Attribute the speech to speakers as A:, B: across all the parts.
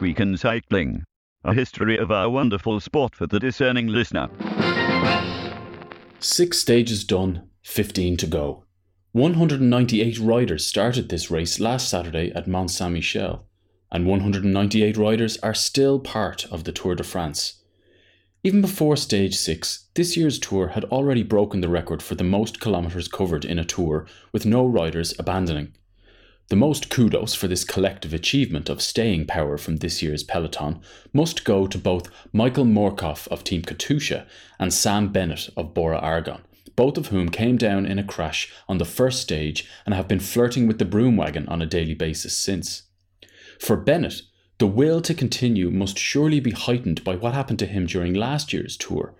A: Week in Cycling. A history of our wonderful sport for the discerning listener.
B: Six stages done, 15 to go. 198 riders started this race last Saturday at Mont Saint Michel, and 198 riders are still part of the Tour de France. Even before stage 6, this year's tour had already broken the record for the most kilometres covered in a tour with no riders abandoning. The most kudos for this collective achievement of staying power from this year's peloton must go to both Michael Mørkøv of Team Katusha and Sam Bennett of Bora Argon, both of whom came down in a crash on the first stage and have been flirting with the broom wagon on a daily basis since. For Bennett, the will to continue must surely be heightened by what happened to him during last year's tour.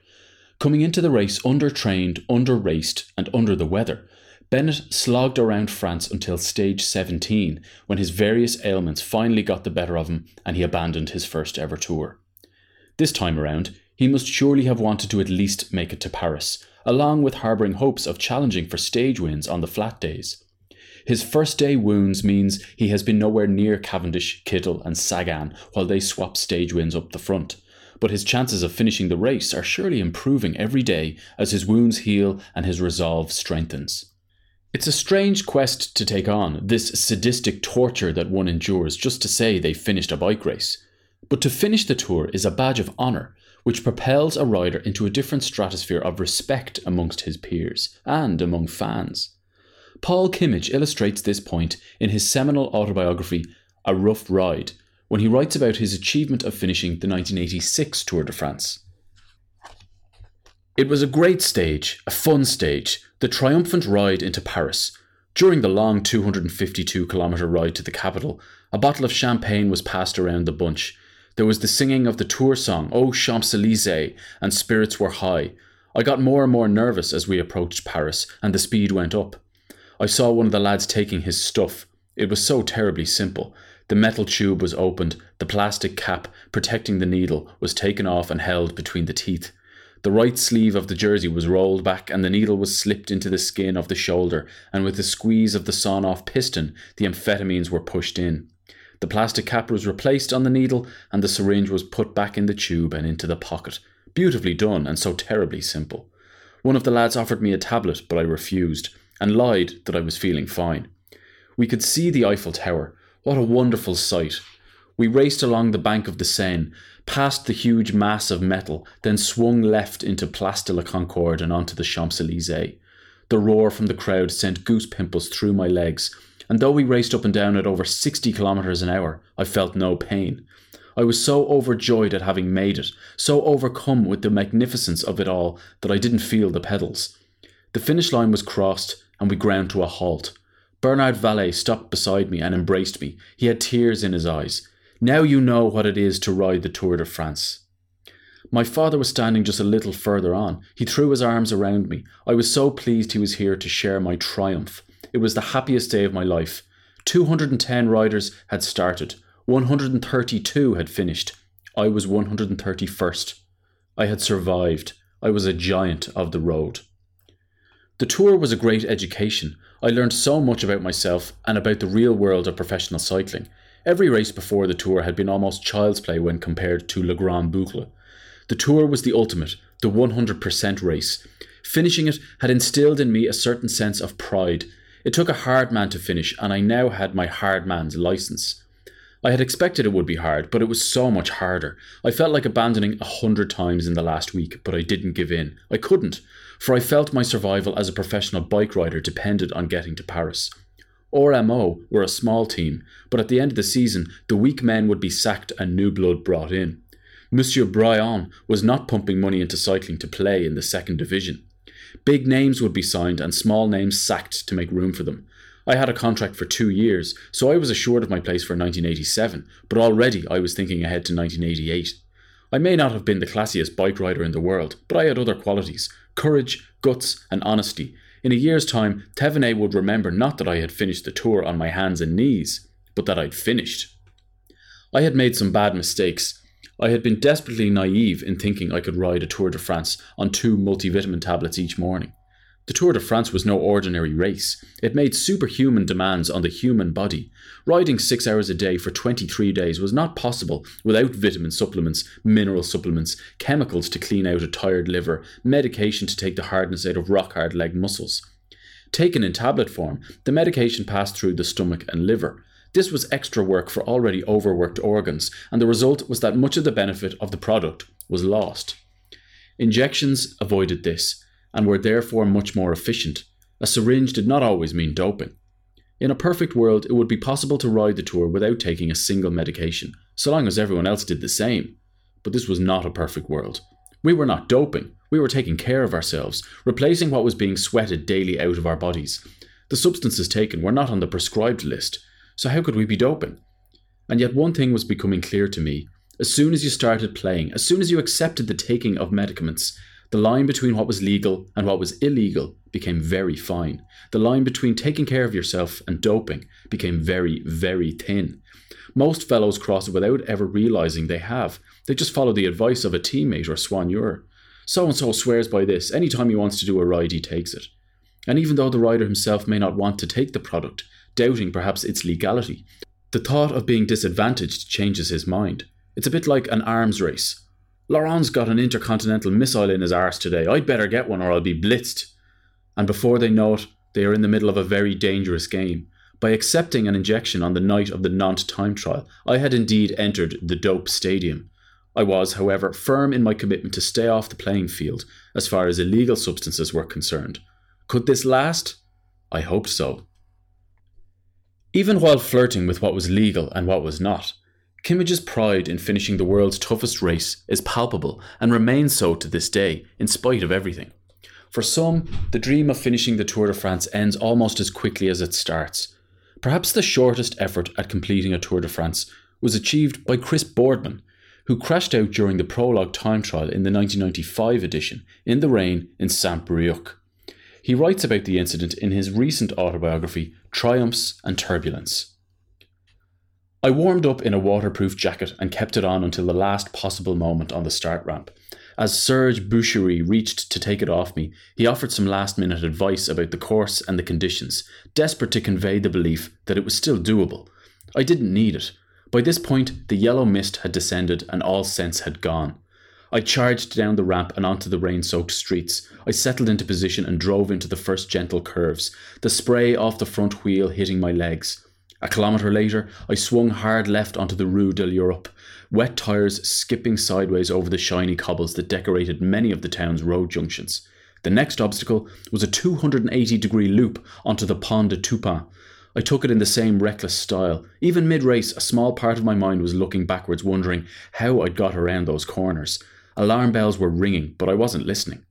B: Coming into the race under-trained, under-raced, and under the weather, Bennett slogged around France until stage 17, when his various ailments finally got the better of him and he abandoned his first ever tour. This time around, he must surely have wanted to at least make it to Paris, along with harbouring hopes of challenging for stage wins on the flat days. His first day wounds means he has been nowhere near Cavendish, Kittel, and Sagan while they swap stage wins up the front. But his chances of finishing the race are surely improving every day as his wounds heal and his resolve strengthens. It's a strange quest to take on, this sadistic torture that one endures just to say they finished a bike race. But to finish the tour is a badge of honour, which propels a rider into a different stratosphere of respect amongst his peers and among fans. Paul Kimmage illustrates this point in his seminal autobiography, A Rough Ride, when he writes about his achievement of finishing the 1986 Tour de France. It was a great stage, a fun stage, the triumphant ride into Paris. During the long 252 kilometre ride to the capital, a bottle of champagne was passed around the bunch. There was the singing of the tour song, Oh Champs Elysees, and spirits were high. I got more and more nervous as we approached Paris, and the speed went up. I saw one of the lads taking his stuff. It was so terribly simple. The metal tube was opened, the plastic cap protecting the needle was taken off and held between the teeth. The right sleeve of the jersey was rolled back and the needle was slipped into the skin of the shoulder, and with the squeeze of the sawn off piston, the amphetamines were pushed in. The plastic cap was replaced on the needle, and the syringe was put back in the tube and into the pocket. Beautifully done, and so terribly simple. One of the lads offered me a tablet, but I refused and lied that I was feeling fine. We could see the Eiffel Tower. What a wonderful sight. We raced along the bank of the Seine, past the huge mass of metal, then swung left into Place de la Concorde and onto the Champs Elysees. The roar from the crowd sent goose pimples through my legs, and though we raced up and down at over 60 kilometres an hour, I felt no pain. I was so overjoyed at having made it, so overcome with the magnificence of it all, that I didn't feel the pedals. The finish line was crossed, and we ground to a halt. Bernard Vallet stopped beside me and embraced me. He had tears in his eyes. Now you know what it is to ride the Tour de France. My father was standing just a little further on. He threw his arms around me. I was so pleased he was here to share my triumph. It was the happiest day of my life. 210 riders had started, 132 had finished. I was 131st. I had survived. I was a giant of the road. The tour was a great education. I learned so much about myself and about the real world of professional cycling. Every race before the tour had been almost child's play when compared to Le Grand Boucle. The tour was the ultimate, the 100% race. Finishing it had instilled in me a certain sense of pride. It took a hard man to finish, and I now had my hard man's license. I had expected it would be hard, but it was so much harder. I felt like abandoning a hundred times in the last week, but I didn't give in. I couldn't for I felt my survival as a professional bike rider depended on getting to Paris. RMO were a small team, but at the end of the season, the weak men would be sacked and new blood brought in. Monsieur Briand was not pumping money into cycling to play in the second division. Big names would be signed and small names sacked to make room for them. I had a contract for two years, so I was assured of my place for 1987, but already I was thinking ahead to 1988. I may not have been the classiest bike rider in the world, but I had other qualities courage, guts, and honesty. In a year's time, Thévenet would remember not that I had finished the tour on my hands and knees, but that I'd finished. I had made some bad mistakes. I had been desperately naive in thinking I could ride a Tour de France on two multivitamin tablets each morning. The Tour de France was no ordinary race. It made superhuman demands on the human body. Riding six hours a day for 23 days was not possible without vitamin supplements, mineral supplements, chemicals to clean out a tired liver, medication to take the hardness out of rock hard leg muscles. Taken in tablet form, the medication passed through the stomach and liver. This was extra work for already overworked organs, and the result was that much of the benefit of the product was lost. Injections avoided this, and were therefore much more efficient. A syringe did not always mean doping. In a perfect world, it would be possible to ride the tour without taking a single medication, so long as everyone else did the same. But this was not a perfect world. We were not doping, we were taking care of ourselves, replacing what was being sweated daily out of our bodies. The substances taken were not on the prescribed list, so how could we be doping? And yet, one thing was becoming clear to me. As soon as you started playing, as soon as you accepted the taking of medicaments, the line between what was legal and what was illegal became very fine. The line between taking care of yourself and doping became very, very thin. Most fellows cross it without ever realizing they have. They just follow the advice of a teammate or soigneur. So and so swears by this. Anytime he wants to do a ride, he takes it. And even though the rider himself may not want to take the product, doubting perhaps its legality. The thought of being disadvantaged changes his mind. It's a bit like an arms race. Laurent's got an intercontinental missile in his arse today. I'd better get one or I'll be blitzed. And before they know it, they are in the middle of a very dangerous game. By accepting an injection on the night of the Nantes time trial, I had indeed entered the dope stadium. I was, however, firm in my commitment to stay off the playing field as far as illegal substances were concerned. Could this last? I hoped so. Even while flirting with what was legal and what was not, Kimmage's pride in finishing the world's toughest race is palpable and remains so to this day, in spite of everything. For some, the dream of finishing the Tour de France ends almost as quickly as it starts. Perhaps the shortest effort at completing a Tour de France was achieved by Chris Boardman, who crashed out during the prologue time trial in the 1995 edition in the rain in Saint Brieuc. He writes about the incident in his recent autobiography, Triumphs and Turbulence. I warmed up in a waterproof jacket and kept it on until the last possible moment on the start ramp. As Serge Boucherie reached to take it off me, he offered some last minute advice about the course and the conditions, desperate to convey the belief that it was still doable. I didn't need it. By this point, the yellow mist had descended and all sense had gone. I charged down the ramp and onto the rain soaked streets. I settled into position and drove into the first gentle curves, the spray off the front wheel hitting my legs. A kilometre later, I swung hard left onto the Rue de l'Europe, wet tyres skipping sideways over the shiny cobbles that decorated many of the town's road junctions. The next obstacle was a 280 degree loop onto the Pont de Toupin. I took it in the same reckless style. Even mid race, a small part of my mind was looking backwards, wondering how I'd got around those corners. Alarm bells were ringing, but I wasn't listening.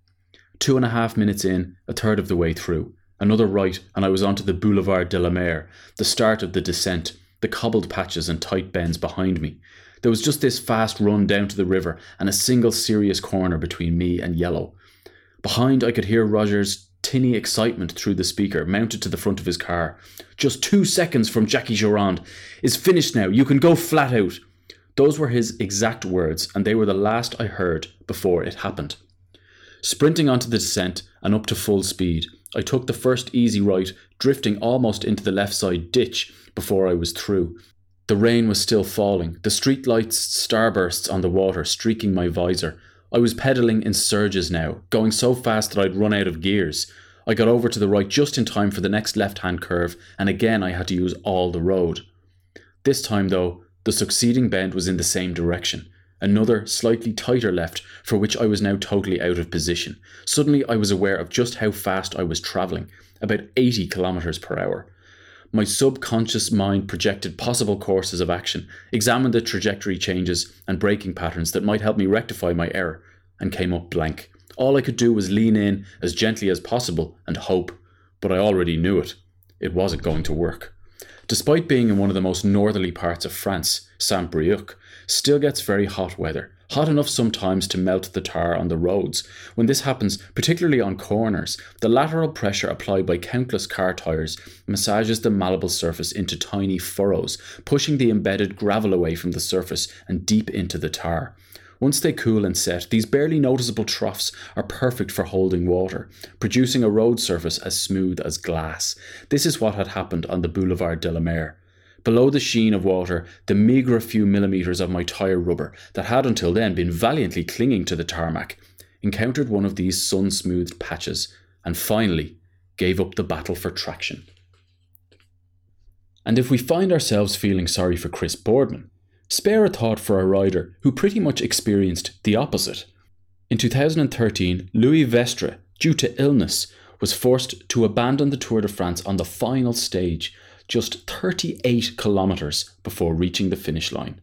B: Two and a half minutes in, a third of the way through, another right, and I was onto the Boulevard de la Mer, the start of the descent, the cobbled patches and tight bends behind me. There was just this fast run down to the river and a single serious corner between me and Yellow. Behind, I could hear Roger's tinny excitement through the speaker, mounted to the front of his car. Just two seconds from Jacky Durand. Is finished now. You can go flat out. Those were his exact words, and they were the last I heard before it happened. Sprinting onto the descent and up to full speed, I took the first easy right, drifting almost into the left side ditch before I was through. The rain was still falling, the streetlights' starbursts on the water streaking my visor. I was pedalling in surges now, going so fast that I'd run out of gears. I got over to the right just in time for the next left hand curve, and again I had to use all the road. This time, though, the succeeding bend was in the same direction. Another, slightly tighter left, for which I was now totally out of position. Suddenly, I was aware of just how fast I was travelling about 80 kilometres per hour. My subconscious mind projected possible courses of action, examined the trajectory changes and braking patterns that might help me rectify my error, and came up blank. All I could do was lean in as gently as possible and hope, but I already knew it. It wasn't going to work despite being in one of the most northerly parts of France, Saint Brieuc, still gets very hot weather. Hot enough sometimes to melt the tar on the roads. When this happens, particularly on corners, the lateral pressure applied by countless car tyres massages the malleable surface into tiny furrows, pushing the embedded gravel away from the surface and deep into the tar. Once they cool and set, these barely noticeable troughs are perfect for holding water, producing a road surface as smooth as glass. This is what had happened on the Boulevard de la Mer. Below the sheen of water, the meagre few millimetres of my tyre rubber, that had until then been valiantly clinging to the tarmac, encountered one of these sun smoothed patches and finally gave up the battle for traction. And if we find ourselves feeling sorry for Chris Boardman, spare a thought for a rider who pretty much experienced the opposite. In 2013, Lieuwe Westra, due to illness, was forced to abandon the Tour de France on the final stage, just 38 kilometres before reaching the finish line.